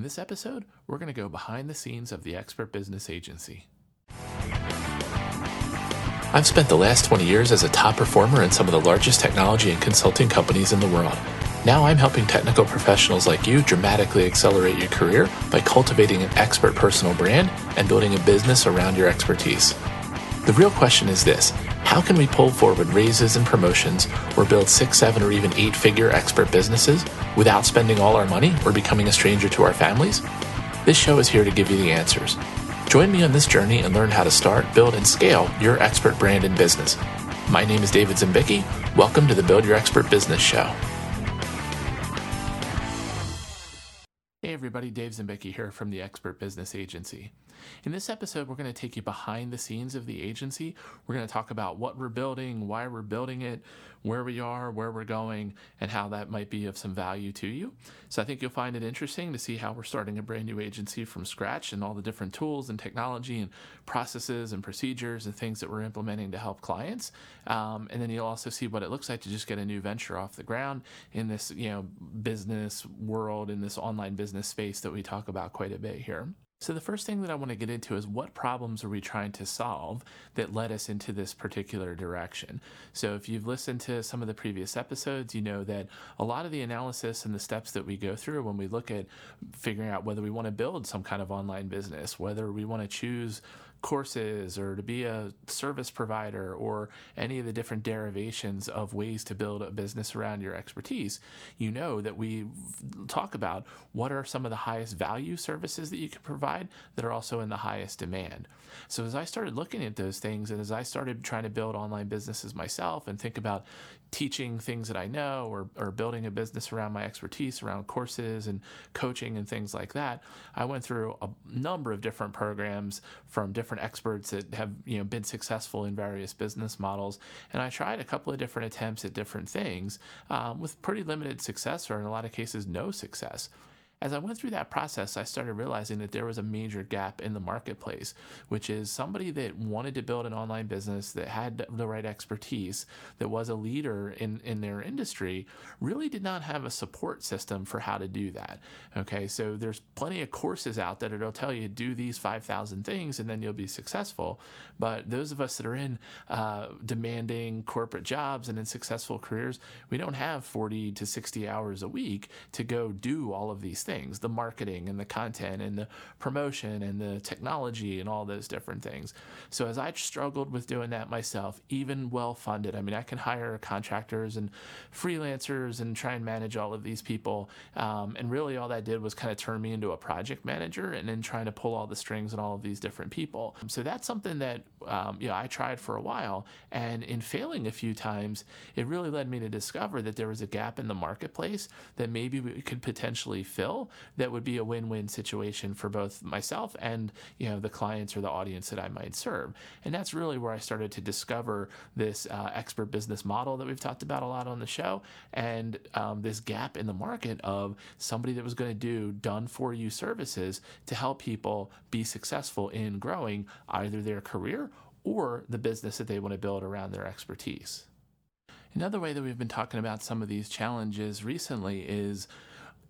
In this episode, we're going to go behind the scenes of the Expert Business Agency. I've spent the last 20 years as a top performer in some of the largest technology and consulting companies in the world. Now I'm helping technical professionals like you dramatically accelerate your career by cultivating an expert personal brand and building a business around your expertise. The real question is this how can we pull forward raises and promotions or build six, seven, or even eight figure expert businesses without spending all our money or becoming a stranger to our families? This show is here to give you the answers. Join me on this journey and learn how to start, build, and scale your expert brand and business. My name is David Zimbicki. Welcome to the Build Your Expert Business Show. Hey everybody, Dave Zimbicki here from the Expert Business Agency. In this episode, we're going to take you behind the scenes of the agency. We're going to talk about what we're building, why we're building it, where we are, where we're going, and how that might be of some value to you. So I think you'll find it interesting to see how we're starting a brand new agency from scratch and all the different tools and technology and processes and procedures and things that we're implementing to help clients. Um, and then you'll also see what it looks like to just get a new venture off the ground in this, you know, business world, in this online business space that we talk about quite a bit here. So, the first thing that I want to get into is what problems are we trying to solve that led us into this particular direction? So, if you've listened to some of the previous episodes, you know that a lot of the analysis and the steps that we go through when we look at figuring out whether we want to build some kind of online business, whether we want to choose courses or to be a service provider or any of the different derivations of ways to build a business around your expertise, you know that we talk about what are some of the highest value services that you can provide that are also in the highest demand. So as I started looking at those things and as I started trying to build online businesses myself and think about teaching things that I know or, or building a business around my expertise around courses and coaching and things like that, I went through a number of different programs from different experts that have you know been successful in various business models, and I tried a couple of different attempts at different things um, with pretty limited success or in a lot of cases no success as I went through that process, I started realizing that there was a major gap in the marketplace, which is somebody that wanted to build an online business that had the right expertise, that was a leader in, in their industry, really did not have a support system for how to do that. Okay, so there's plenty of courses out there that'll tell you do these 5,000 things and then you'll be successful. But those of us that are in uh, demanding corporate jobs and in successful careers, we don't have 40 to 60 hours a week to go do all of these things things the marketing and the content and the promotion and the technology and all those different things. So, as I struggled with doing that myself, even well funded, I mean, I can hire contractors and freelancers and try and manage all of these people. Um, and really, all that did was kind of turn me into a project manager and then trying to pull all the strings and all of these different people. So, that's something that, um, you know, I tried for a while. And in failing a few times, it really led me to discover that there was a gap in the marketplace that maybe we could potentially fill that would be a win-win situation for both myself and you know the clients or the audience that I might serve. And that's really where I started to discover this uh, expert business model that we've talked about a lot on the show, and um, this gap in the market of somebody that was going to do done for you services to help people be successful in growing either their career or the business that they want to build around their expertise. Another way that we've been talking about some of these challenges recently is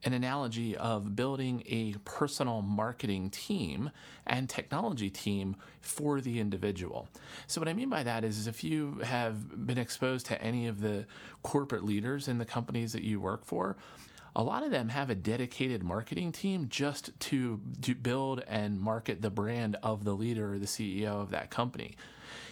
an analogy of building a personal marketing team and technology team for the individual. So, what I mean by that is, is if you have been exposed to any of the corporate leaders in the companies that you work for, a lot of them have a dedicated marketing team just to, to build and market the brand of the leader or the CEO of that company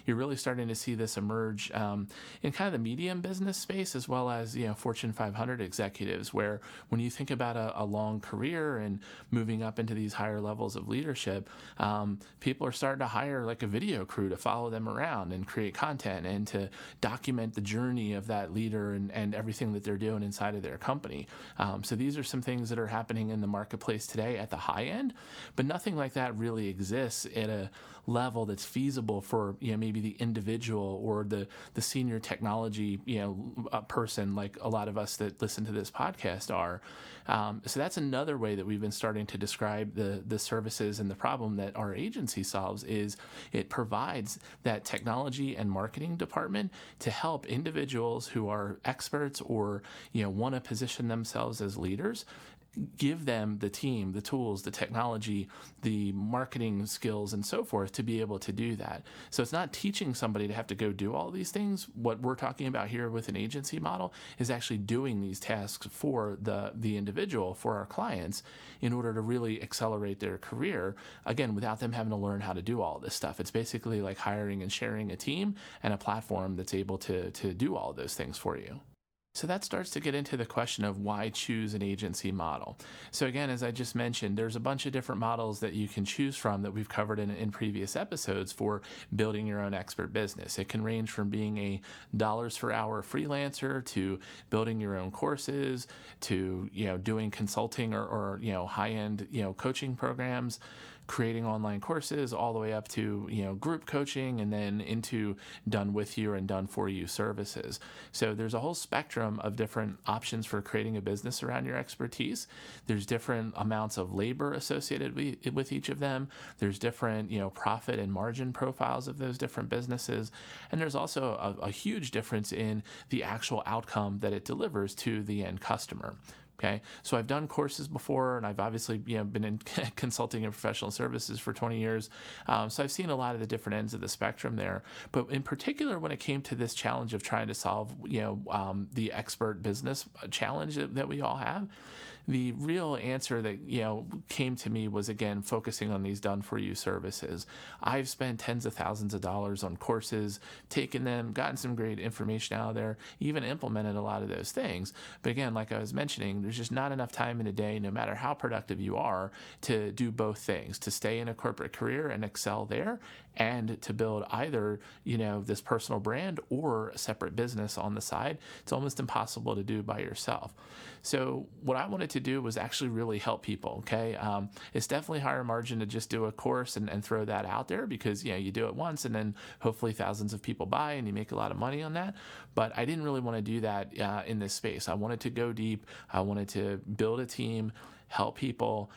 you're really starting to see this emerge um, in kind of the medium business space as well as you know Fortune 500 executives, where when you think about a, a long career and moving up into these higher levels of leadership, um, people are starting to hire like a video crew to follow them around and create content and to document the journey of that leader and, and everything that they're doing inside of their company. Um, so these are some things that are happening in the marketplace today at the high end, but nothing like that really exists at a level that's feasible for you know maybe the individual or the the senior technology you know person like a lot of us that listen to this podcast are. Um, so that's another way that we've been starting to describe the the services and the problem that our agency solves is it provides that technology and marketing department to help individuals who are experts or you know want to position themselves as leaders give them the team, the tools, the technology, the marketing skills, and so forth to be able to do that. So it's not teaching somebody to have to go do all these things. What we're talking about here with an agency model is actually doing these tasks for the, the individual, for our clients, in order to really accelerate their career, again, without them having to learn how to do all this stuff. It's basically like hiring and sharing a team and a platform that's able to, to do all those things for you. So that starts to get into the question of why choose an agency model. So, again, as I just mentioned, there's a bunch of different models that you can choose from that we've covered in, in previous episodes for building your own expert business. It can range from being a dollars per hour freelancer to building your own courses to, you know, doing consulting or, or you know, high end, you know, coaching programs creating online courses all the way up to you know group coaching and then into done with you and done for you services. So there's a whole spectrum of different options for creating a business around your expertise. There's different amounts of labor associated with each of them. There's different you know profit and margin profiles of those different businesses. And there's also a, a huge difference in the actual outcome that it delivers to the end customer Okay, so I've done courses before, and I've obviously you know been in consulting and professional services for 20 years. Um, so I've seen a lot of the different ends of the spectrum there. But in particular, when it came to this challenge of trying to solve you know um, the expert business challenge that, that we all have, the real answer that you know came to me was again focusing on these done for you services. I've spent tens of thousands of dollars on courses, taken them, gotten some great information out of there, even implemented a lot of those things. But again, like I was mentioning, there's just not enough time in a day, no matter how productive you are, to do both things, to stay in a corporate career and excel there, and to build either, you know, this personal brand or a separate business on the side. It's almost impossible to do by yourself. So what I wanted to do was actually really help people. Okay, um, it's definitely higher margin to just do a course and, and throw that out there because you know you do it once and then hopefully thousands of people buy and you make a lot of money on that. But I didn't really want to do that uh, in this space. I wanted to go deep. I wanted to build a team help people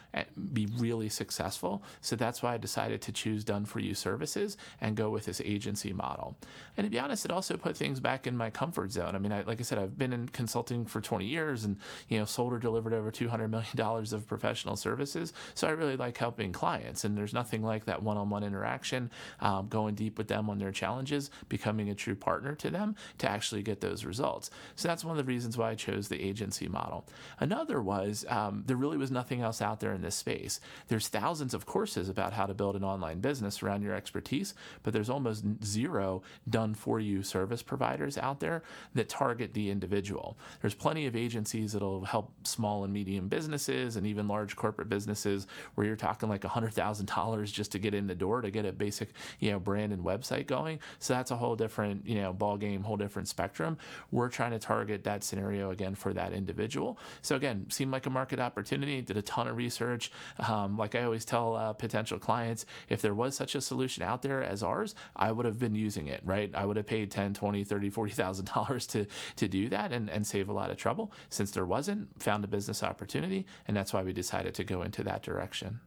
be really successful. So that's why I decided to choose done for you services and go with this agency model. And to be honest, it also put things back in my comfort zone. I mean, I, like I said, I've been in consulting for 20 years and, you know, sold or delivered over $200 million of professional services. So I really like helping clients. And there's nothing like that one on one interaction, um, going deep with them on their challenges, becoming a true partner to them to actually get those results. So that's one of the reasons why I chose the agency model. Another was um, there really was nothing else out there in this space. There's thousands of courses about how to build an online business around your expertise, but there's almost zero done for you service providers out there that target the individual. There's plenty of agencies that'll help small and medium businesses and even large corporate businesses where you're talking like $100,000 just to get in the door to get a basic, you know, brand and website going. So that's a whole different, you know, ball game, whole different spectrum. We're trying to target that scenario again for that individual. So again, seemed like a market opportunity did a ton of research. Um, like I always tell uh, potential clients, if there was such a solution out there as ours, I would have been using it, right? I would have paid 10, 20, 30, 40,000 dollars to to do that and, and save a lot of trouble. Since there wasn't, found a business opportunity, and that's why we decided to go into that direction.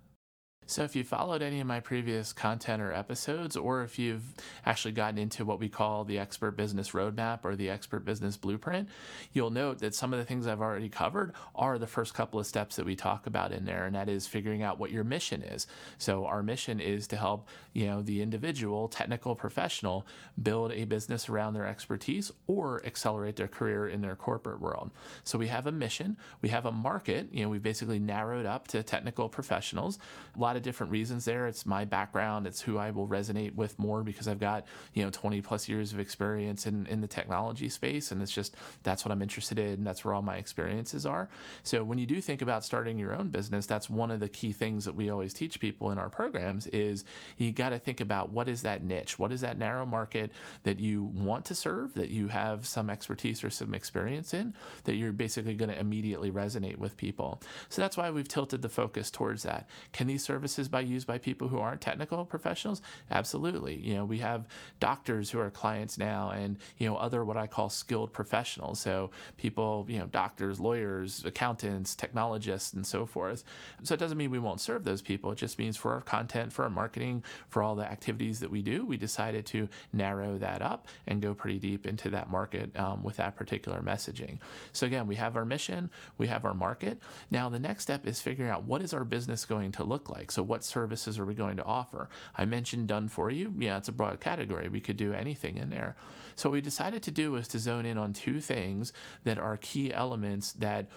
So, if you followed any of my previous content or episodes, or if you've actually gotten into what we call the expert business roadmap or the expert business blueprint, you'll note that some of the things I've already covered are the first couple of steps that we talk about in there, and that is figuring out what your mission is. So, our mission is to help you know the individual, technical professional, build a business around their expertise or accelerate their career in their corporate world. So, we have a mission, we have a market. You know, we basically narrowed up to technical professionals. A lot lot of different reasons there. It's my background. It's who I will resonate with more because I've got, you know, 20 plus years of experience in, in the technology space. And it's just, that's what I'm interested in. That's where all my experiences are. So when you do think about starting your own business, that's one of the key things that we always teach people in our programs is you got to think about what is that niche? What is that narrow market that you want to serve, that you have some expertise or some experience in, that you're basically going to immediately resonate with people. So that's why we've tilted the focus towards that. Can these services services by used by people who aren't technical professionals? Absolutely. You know, we have doctors who are clients now and, you know, other what I call skilled professionals. So people, you know, doctors, lawyers, accountants, technologists, and so forth. So it doesn't mean we won't serve those people. It just means for our content, for our marketing, for all the activities that we do, we decided to narrow that up and go pretty deep into that market um, with that particular messaging. So again, we have our mission, we have our market. Now the next step is figuring out what is our business going to look like. So what services are we going to offer? I mentioned done for you. Yeah, it's a broad category. We could do anything in there. So what we decided to do was to zone in on two things that are key elements that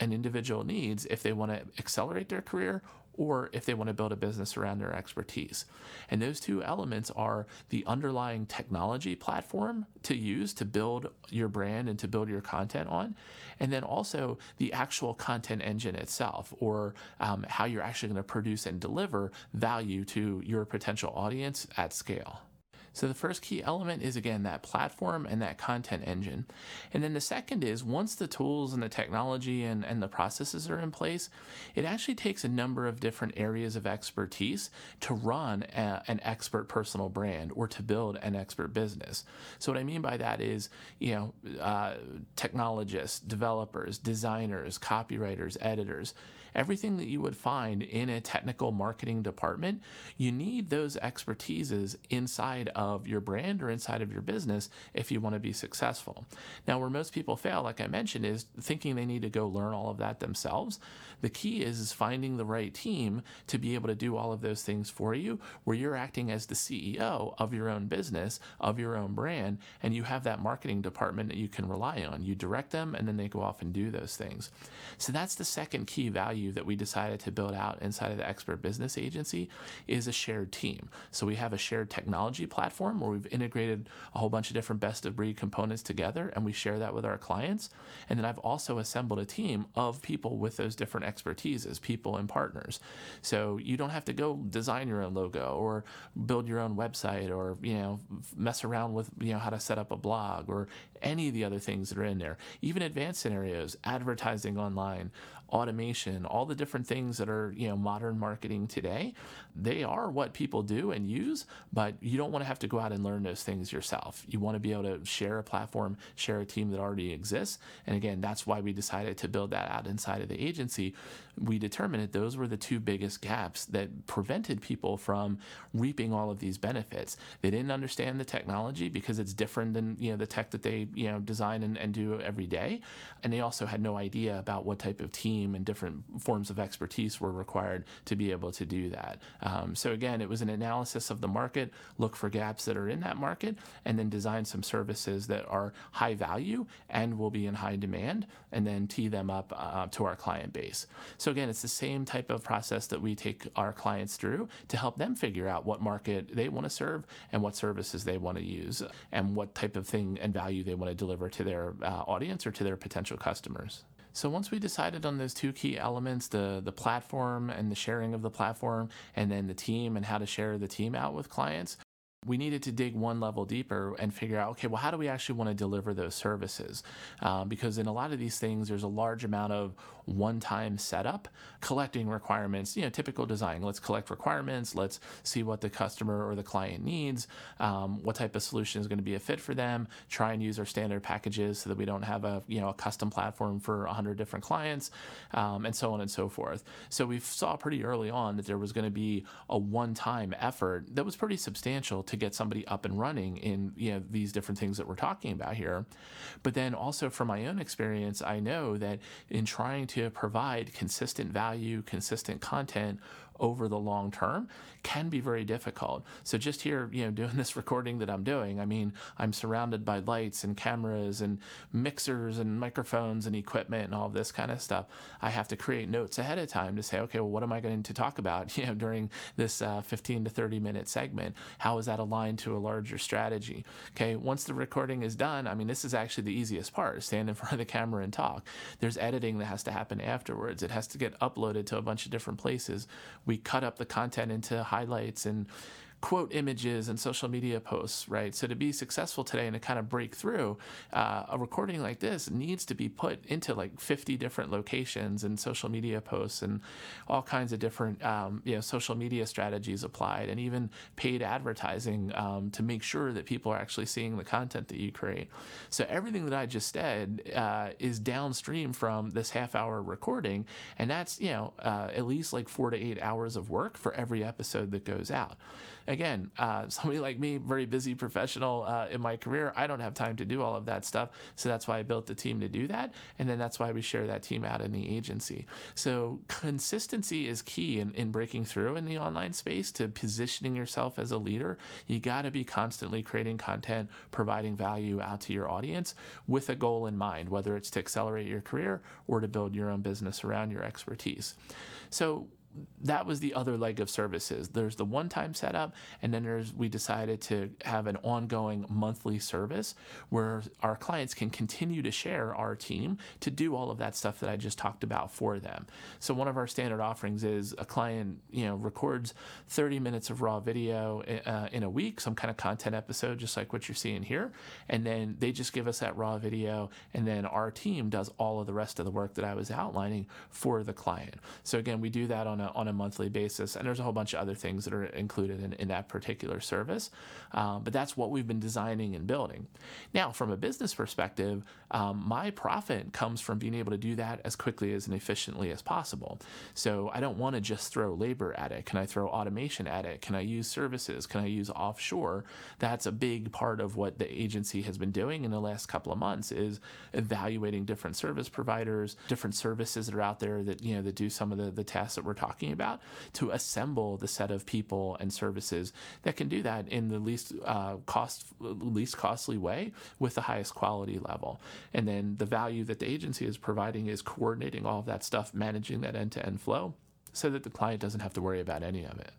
an individual needs if they want to accelerate their career or if they want to build a business around their expertise. And those two elements are the underlying technology platform to use to build your brand and to build your content on, and then also the actual content engine itself, or um, how you're actually going to produce and deliver value to your potential audience at scale. So the first key element is again that platform and that content engine. And then the second is once the tools and the technology and, and the processes are in place, it actually takes a number of different areas of expertise to run a, an expert personal brand or to build an expert business. So what I mean by that is, you know, uh, technologists, developers, designers, copywriters, editors everything that you would find in a technical marketing department, you need those expertises inside of your brand or inside of your business if you want to be successful. Now, where most people fail, like I mentioned, is thinking they need to go learn all of that themselves. The key is, is finding the right team to be able to do all of those things for you, where you're acting as the CEO of your own business, of your own brand, and you have that marketing department that you can rely on. You direct them, and then they go off and do those things. So that's the second key value that we decided to build out inside of the expert business agency is a shared team. So we have a shared technology platform where we've integrated a whole bunch of different best of breed components together and we share that with our clients. And then I've also assembled a team of people with those different expertises, people and partners. So you don't have to go design your own logo or build your own website or, you know, mess around with, you know, how to set up a blog or any of the other things that are in there. Even advanced scenarios, advertising online, automation, all the different things that are, you know, modern marketing today, they are what people do and use, but you don't want to have to go out and learn those things yourself. You want to be able to share a platform, share a team that already exists. And again, that's why we decided to build that out inside of the agency. We determined that those were the two biggest gaps that prevented people from reaping all of these benefits. They didn't understand the technology because it's different than, you know, the tech that they, you know, design and, and do every day. And they also had no idea about what type of team and different forms of expertise were required to be able to do that. Um, so again, it was an analysis of the market, look for gaps that are in that market, and then design some services that are high value and will be in high demand, and then tee them up uh, to our client base. So again, it's the same type of process that we take our clients through to help them figure out what market they want to serve and what services they want to use and what type of thing and value they want to deliver to their uh, audience or to their potential customers. So once we decided on those two key elements, the the platform and the sharing of the platform, and then the team and how to share the team out with clients, we needed to dig one level deeper and figure out okay well how do we actually want to deliver those services? Uh, because in a lot of these things there's a large amount of one-time setup collecting requirements you know typical design. Let's collect requirements let's see what the customer or the client needs um, what type of solution is going to be a fit for them try and use our standard packages so that we don't have a you know a custom platform for 100 different clients um, and so on and so forth. So we saw pretty early on that there was going to be a one-time effort that was pretty substantial to to get somebody up and running in you know these different things that we're talking about here. But then also from my own experience, I know that in trying to provide consistent value, consistent content over the long term can be very difficult. So just here, you know, doing this recording that I'm doing, I mean, I'm surrounded by lights and cameras and mixers and microphones and equipment and all this kind of stuff. I have to create notes ahead of time to say, okay, well, what am I going to talk about, you know, during this uh, 15 to 30 minute segment? How is that aligned to a larger strategy? Okay, once the recording is done, I mean, this is actually the easiest part, stand in front of the camera and talk. There's editing that has to happen afterwards. It has to get uploaded to a bunch of different places we cut up the content into highlights and quote images and social media posts, right? So to be successful today and to kind of break through, uh, a recording like this needs to be put into like 50 different locations and social media posts and all kinds of different, um, you know, social media strategies applied and even paid advertising um, to make sure that people are actually seeing the content that you create. So everything that I just said uh, is downstream from this half hour recording, and that's you know uh, at least like four to eight hours of work for every episode that goes out again, uh, somebody like me, very busy professional uh, in my career, I don't have time to do all of that stuff. So that's why I built the team to do that. And then that's why we share that team out in the agency. So consistency is key in, in breaking through in the online space to positioning yourself as a leader. You got to be constantly creating content, providing value out to your audience with a goal in mind, whether it's to accelerate your career or to build your own business around your expertise. So, that was the other leg of services. There's the one-time setup, and then there's we decided to have an ongoing monthly service where our clients can continue to share our team to do all of that stuff that I just talked about for them. So one of our standard offerings is a client, you know, records 30 minutes of raw video uh, in a week, some kind of content episode, just like what you're seeing here, and then they just give us that raw video, and then our team does all of the rest of the work that I was outlining for the client. So again, we do that on a a, on a monthly basis. And there's a whole bunch of other things that are included in, in that particular service. Um, but that's what we've been designing and building. Now, from a business perspective, um, my profit comes from being able to do that as quickly as and efficiently as possible. So I don't want to just throw labor at it. Can I throw automation at it? Can I use services? Can I use offshore? That's a big part of what the agency has been doing in the last couple of months is evaluating different service providers, different services that are out there that you know that do some of the, the tasks that we're talking talking about to assemble the set of people and services that can do that in the least uh, cost least costly way with the highest quality level. And then the value that the agency is providing is coordinating all of that stuff managing that end-to-end flow so that the client doesn't have to worry about any of it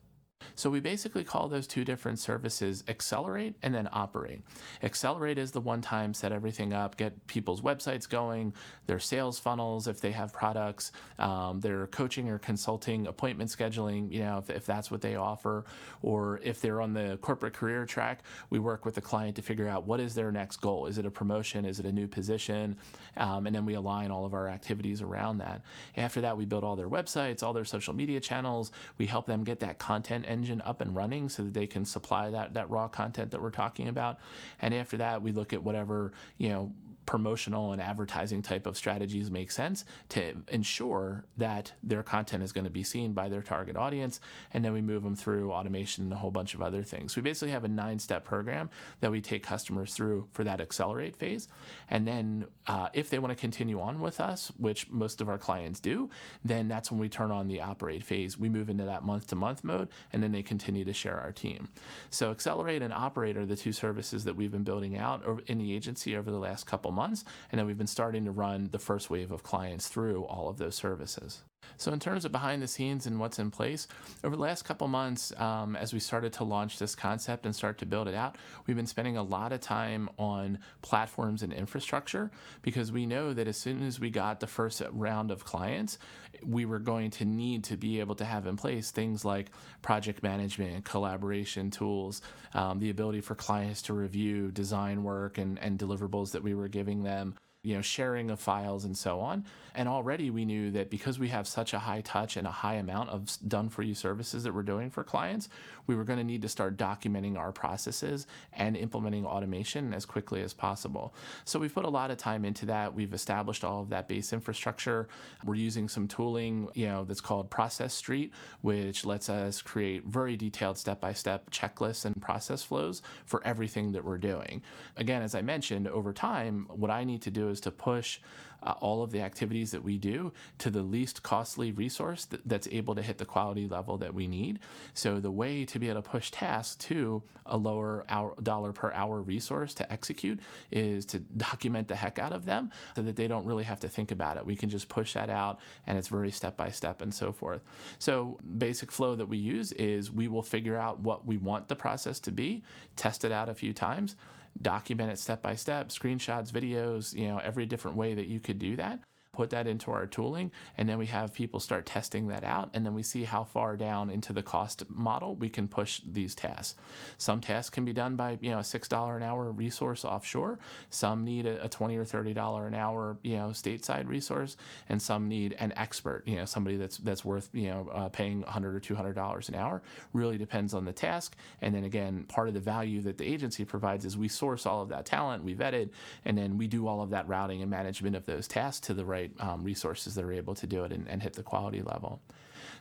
so we basically call those two different services accelerate and then operate. Accelerate is the one time set everything up, get people's websites going, their sales funnels if they have products, um, their coaching or consulting, appointment scheduling, you know, if, if that's what they offer, or if they're on the corporate career track, we work with the client to figure out what is their next goal. Is it a promotion? Is it a new position? Um, and then we align all of our activities around that. After that, we build all their websites, all their social media channels. We help them get that content engine up and running so that they can supply that that raw content that we're talking about. And after that, we look at whatever you know promotional and advertising type of strategies make sense to ensure that their content is going to be seen by their target audience. And then we move them through automation and a whole bunch of other things. We basically have a nine step program that we take customers through for that accelerate phase. And then uh, if they want to continue on with us, which most of our clients do, then that's when we turn on the operate phase. We move into that month to month mode and then they continue to share our team. So accelerate and operate are the two services that we've been building out in the agency over the last couple months. And then we've been starting to run the first wave of clients through all of those services. So, in terms of behind the scenes and what's in place, over the last couple months, um, as we started to launch this concept and start to build it out, we've been spending a lot of time on platforms and infrastructure because we know that as soon as we got the first round of clients, we were going to need to be able to have in place things like project management, collaboration tools, um, the ability for clients to review design work and, and deliverables that we were giving them you know, sharing of files and so on. And already we knew that because we have such a high touch and a high amount of done for you services that we're doing for clients, we were going to need to start documenting our processes and implementing automation as quickly as possible. So we've put a lot of time into that. We've established all of that base infrastructure. We're using some tooling, you know, that's called Process Street, which lets us create very detailed step-by-step checklists and process flows for everything that we're doing. Again, as I mentioned, over time, what I need to do is to push uh, all of the activities that we do to the least costly resource th- that's able to hit the quality level that we need. So the way to be able to push tasks to a lower hour, dollar per hour resource to execute is to document the heck out of them so that they don't really have to think about it. We can just push that out and it's very step by step and so forth. So basic flow that we use is we will figure out what we want the process to be, test it out a few times, document it step by step, screenshots, videos, you know, every different way that you could do that. Put that into our tooling, and then we have people start testing that out, and then we see how far down into the cost model we can push these tasks. Some tasks can be done by you know a six dollar an hour resource offshore. Some need a, a twenty or thirty dollar an hour you know stateside resource, and some need an expert, you know somebody that's that's worth you know uh, paying hundred or two hundred dollars an hour. Really depends on the task, and then again, part of the value that the agency provides is we source all of that talent, we vet it, and then we do all of that routing and management of those tasks to the right right um, resources that are able to do it and, and hit the quality level.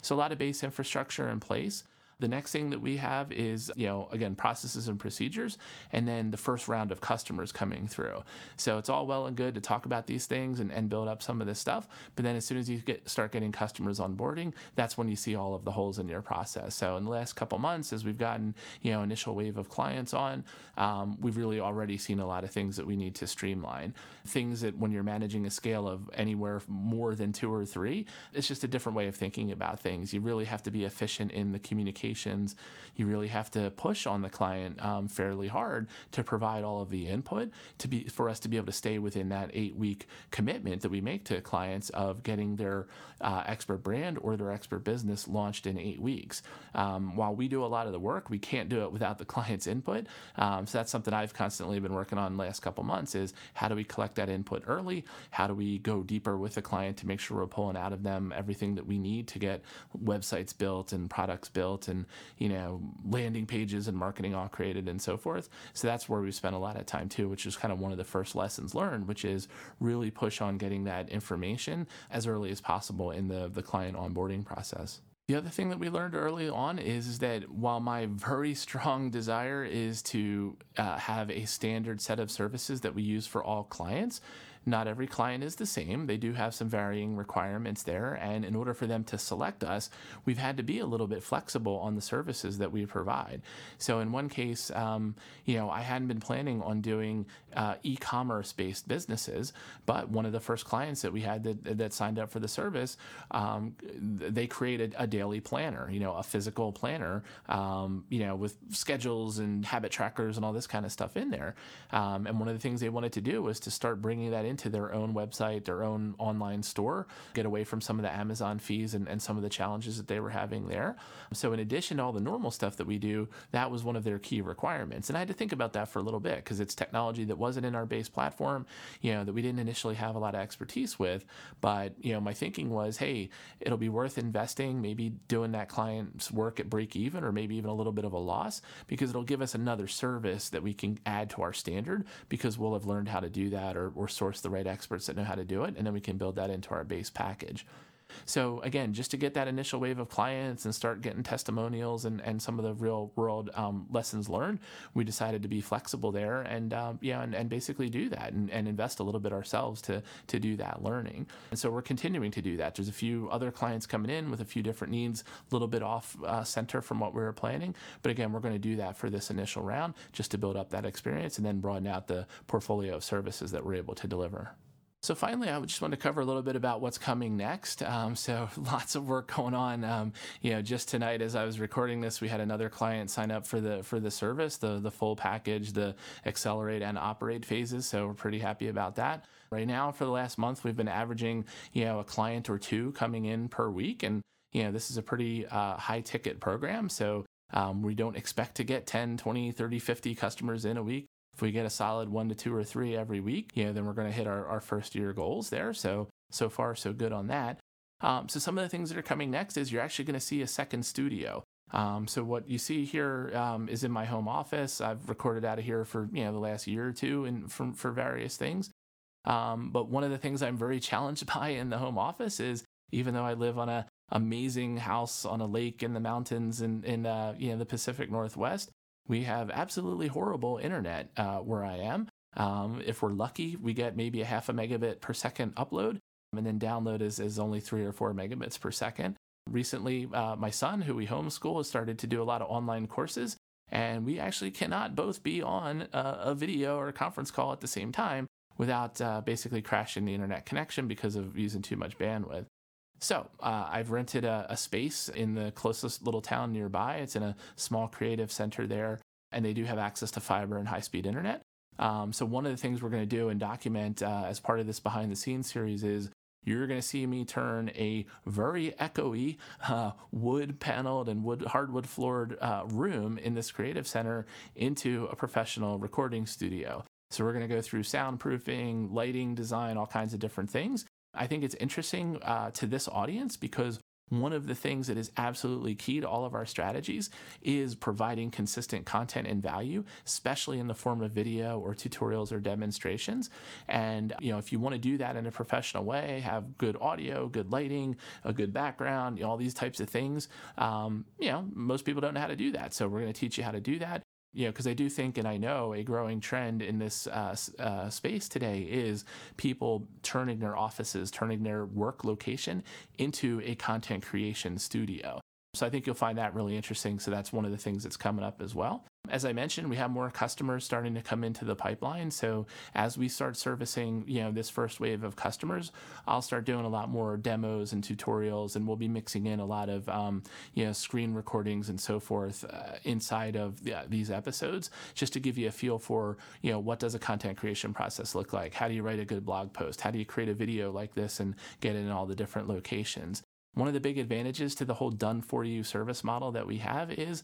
So a lot of base infrastructure in place. The next thing that we have is, you know, again, processes and procedures, and then the first round of customers coming through. So it's all well and good to talk about these things and, and build up some of this stuff, but then as soon as you get start getting customers onboarding, that's when you see all of the holes in your process. So in the last couple months, as we've gotten, you know, initial wave of clients on, um, we've really already seen a lot of things that we need to streamline. Things that when you're managing a scale of anywhere more than two or three, it's just a different way of thinking about things. You really have to be efficient in the communication applications, you really have to push on the client um, fairly hard to provide all of the input to be for us to be able to stay within that eight week commitment that we make to clients of getting their uh, expert brand or their expert business launched in eight weeks. Um, while we do a lot of the work, we can't do it without the client's input. Um, so that's something I've constantly been working on the last couple months is how do we collect that input early? How do we go deeper with the client to make sure we're pulling out of them everything that we need to get websites built and products built and you know landing pages and marketing all created and so forth. So that's where we spent a lot of time too, which is kind of one of the first lessons learned, which is really push on getting that information as early as possible in the the client onboarding process. The other thing that we learned early on is, is that while my very strong desire is to uh, have a standard set of services that we use for all clients, not every client is the same. They do have some varying requirements there. And in order for them to select us, we've had to be a little bit flexible on the services that we provide. So in one case, um, you know, I hadn't been planning on doing uh, e-commerce based businesses, but one of the first clients that we had that, that signed up for the service, um, they created a daily planner, you know, a physical planner, um, you know, with schedules and habit trackers and all this kind of stuff in there. Um, and one of the things they wanted to do was to start bringing that in into their own website, their own online store, get away from some of the Amazon fees and, and some of the challenges that they were having there. So, in addition to all the normal stuff that we do, that was one of their key requirements. And I had to think about that for a little bit because it's technology that wasn't in our base platform, you know, that we didn't initially have a lot of expertise with. But, you know, my thinking was, hey, it'll be worth investing, maybe doing that client's work at break even or maybe even a little bit of a loss because it'll give us another service that we can add to our standard because we'll have learned how to do that or, or source the right experts that know how to do it, and then we can build that into our base package. So again, just to get that initial wave of clients and start getting testimonials and, and some of the real world um, lessons learned, we decided to be flexible there and um, yeah, and, and basically do that and, and invest a little bit ourselves to to do that learning. And so we're continuing to do that. There's a few other clients coming in with a few different needs, a little bit off uh, center from what we were planning. But again, we're going to do that for this initial round just to build up that experience and then broaden out the portfolio of services that we're able to deliver. So finally, I just want to cover a little bit about what's coming next. Um, so lots of work going on. Um, you know, just tonight as I was recording this, we had another client sign up for the for the service, the the full package, the accelerate and operate phases. So we're pretty happy about that. Right now, for the last month, we've been averaging you know a client or two coming in per week, and you know this is a pretty uh, high ticket program. So um, we don't expect to get 10, 20, 30, 50 customers in a week. If we get a solid one to two or three every week, you know, then we're going to hit our, our first year goals there. So, so far, so good on that. Um, so some of the things that are coming next is you're actually going to see a second studio. Um, so what you see here um, is in my home office. I've recorded out of here for you know the last year or two and for, for various things. Um, but one of the things I'm very challenged by in the home office is even though I live on a amazing house on a lake in the mountains in in uh, you know the Pacific Northwest, we have absolutely horrible internet uh, where I am. Um, if we're lucky, we get maybe a half a megabit per second upload, and then download is, is only three or four megabits per second. Recently, uh, my son, who we homeschool, has started to do a lot of online courses, and we actually cannot both be on a, a video or a conference call at the same time without uh, basically crashing the internet connection because of using too much bandwidth. So uh, I've rented a, a, space in the closest little town nearby. It's in a small creative center there, and they do have access to fiber and high speed internet. Um, so one of the things we're going to do and document uh, as part of this behind the scenes series is you're going to see me turn a very echoey, uh, wood paneled and wood hardwood floored uh, room in this creative center into a professional recording studio. So we're going to go through soundproofing, lighting design, all kinds of different things. I think it's interesting uh, to this audience because one of the things that is absolutely key to all of our strategies is providing consistent content and value, especially in the form of video or tutorials or demonstrations. And you know, if you want to do that in a professional way, have good audio, good lighting, a good background, you know, all these types of things, um, you know, most people don't know how to do that. So we're going to teach you how to do that you know, because I do think and I know a growing trend in this uh, uh, space today is people turning their offices, turning their work location into a content creation studio. So I think you'll find that really interesting. So that's one of the things that's coming up as well. As I mentioned, we have more customers starting to come into the pipeline. So as we start servicing, you know, this first wave of customers, I'll start doing a lot more demos and tutorials, and we'll be mixing in a lot of, um, you know, screen recordings and so forth uh, inside of the, these episodes, just to give you a feel for, you know, what does a content creation process look like? How do you write a good blog post? How do you create a video like this and get it in all the different locations? One of the big advantages to the whole done for you service model that we have is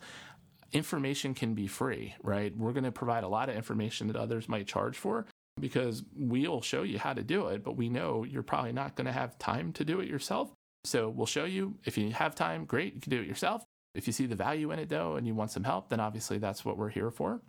information can be free, right? We're going to provide a lot of information that others might charge for because we'll show you how to do it, but we know you're probably not going to have time to do it yourself. So we'll show you. If you have time, great, you can do it yourself. If you see the value in it though and you want some help, then obviously that's what we're here for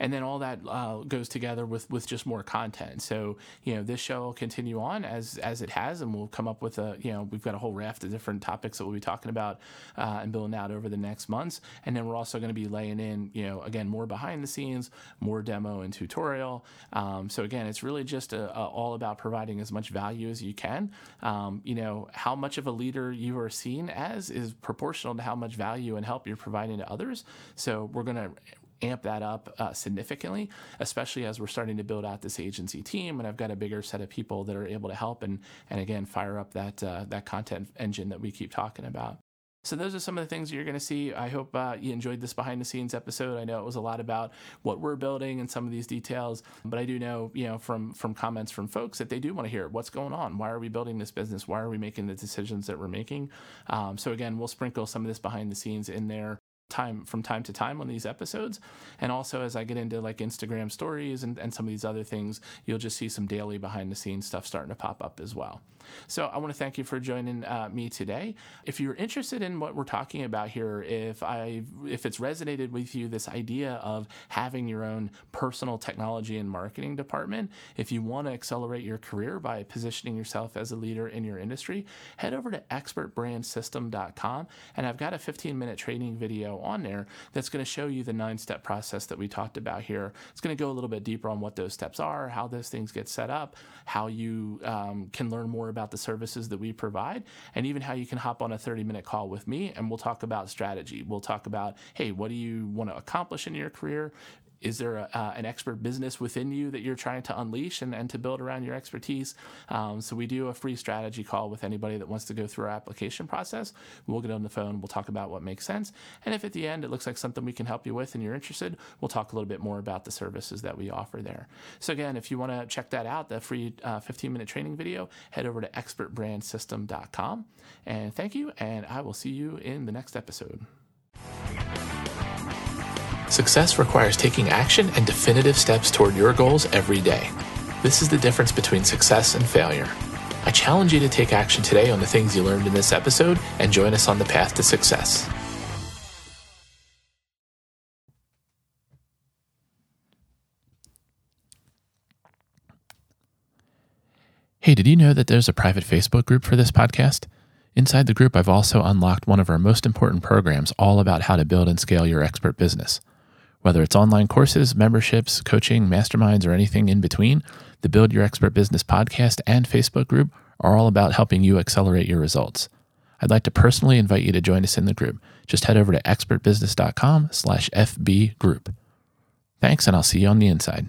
and then all that uh, goes together with with just more content. So you know this show will continue on as as it has, and we'll come up with a you know we've got a whole raft of different topics that we'll be talking about uh, and building out over the next months, and then we're also going to be laying in you know again more behind the scenes, more demo and tutorial. Um, so again, it's really just a, a all about providing as much value as you can. Um, you know how much of a leader you are seen as is proportional to how much value and help you're providing to others. So we're going to amp that up uh, significantly, especially as we're starting to build out this agency team, and I've got a bigger set of people that are able to help and and again fire up that uh, that content engine that we keep talking about. So those are some of the things you're going to see. I hope uh, you enjoyed this behind the scenes episode. I know it was a lot about what we're building and some of these details, but I do know, you know, from from comments from folks that they do want to hear what's going on. Why are we building this business? Why are we making the decisions that we're making? Um, so again, we'll sprinkle some of this behind the scenes in there time from time to time on these episodes. And also as i get into like instagram stories and, and some of these other things you'll just see some daily behind the scenes stuff starting to pop up as well so i want to thank you for joining uh, me today if you're interested in what we're talking about here if i if it's resonated with you this idea of having your own personal technology and marketing department if you want to accelerate your career by positioning yourself as a leader in your industry head over to expertbrandsystem.com and i've got a 15 minute training video on there that's going to show you the nine step process that we talked about here. It's going to go a little bit deeper on what those steps are, how those things get set up, how you um, can learn more about the services that we provide, and even how you can hop on a 30 minute call with me and we'll talk about strategy. We'll talk about, hey, what do you want to accomplish in your career? Is there a, uh, an expert business within you that you're trying to unleash and, and to build around your expertise? Um, so we do a free strategy call with anybody that wants to go through our application process. We'll get on the phone, we'll talk about what makes sense. And if at the end it looks like something we can help you with and you're interested, we'll talk a little bit more about the services that we offer there. So again, if you want to check that out, the free uh, 15 minute training video, head over to expertbrandsystem.com. And thank you, and I will see you in the next episode. Success requires taking action and definitive steps toward your goals every day. This is the difference between success and failure. I challenge you to take action today on the things you learned in this episode and join us on the path to success. Hey, did you know that there's a private Facebook group for this podcast? Inside the group, I've also unlocked one of our most important programs all about how to build and scale your expert business. Whether it's online courses, memberships, coaching, masterminds, or anything in between, the Build Your Expert Business podcast and Facebook group are all about helping you accelerate your results. I'd like to personally invite you to join us in the group. Just head over to expertbusiness.com slash FB group. Thanks, and I'll see you on the inside.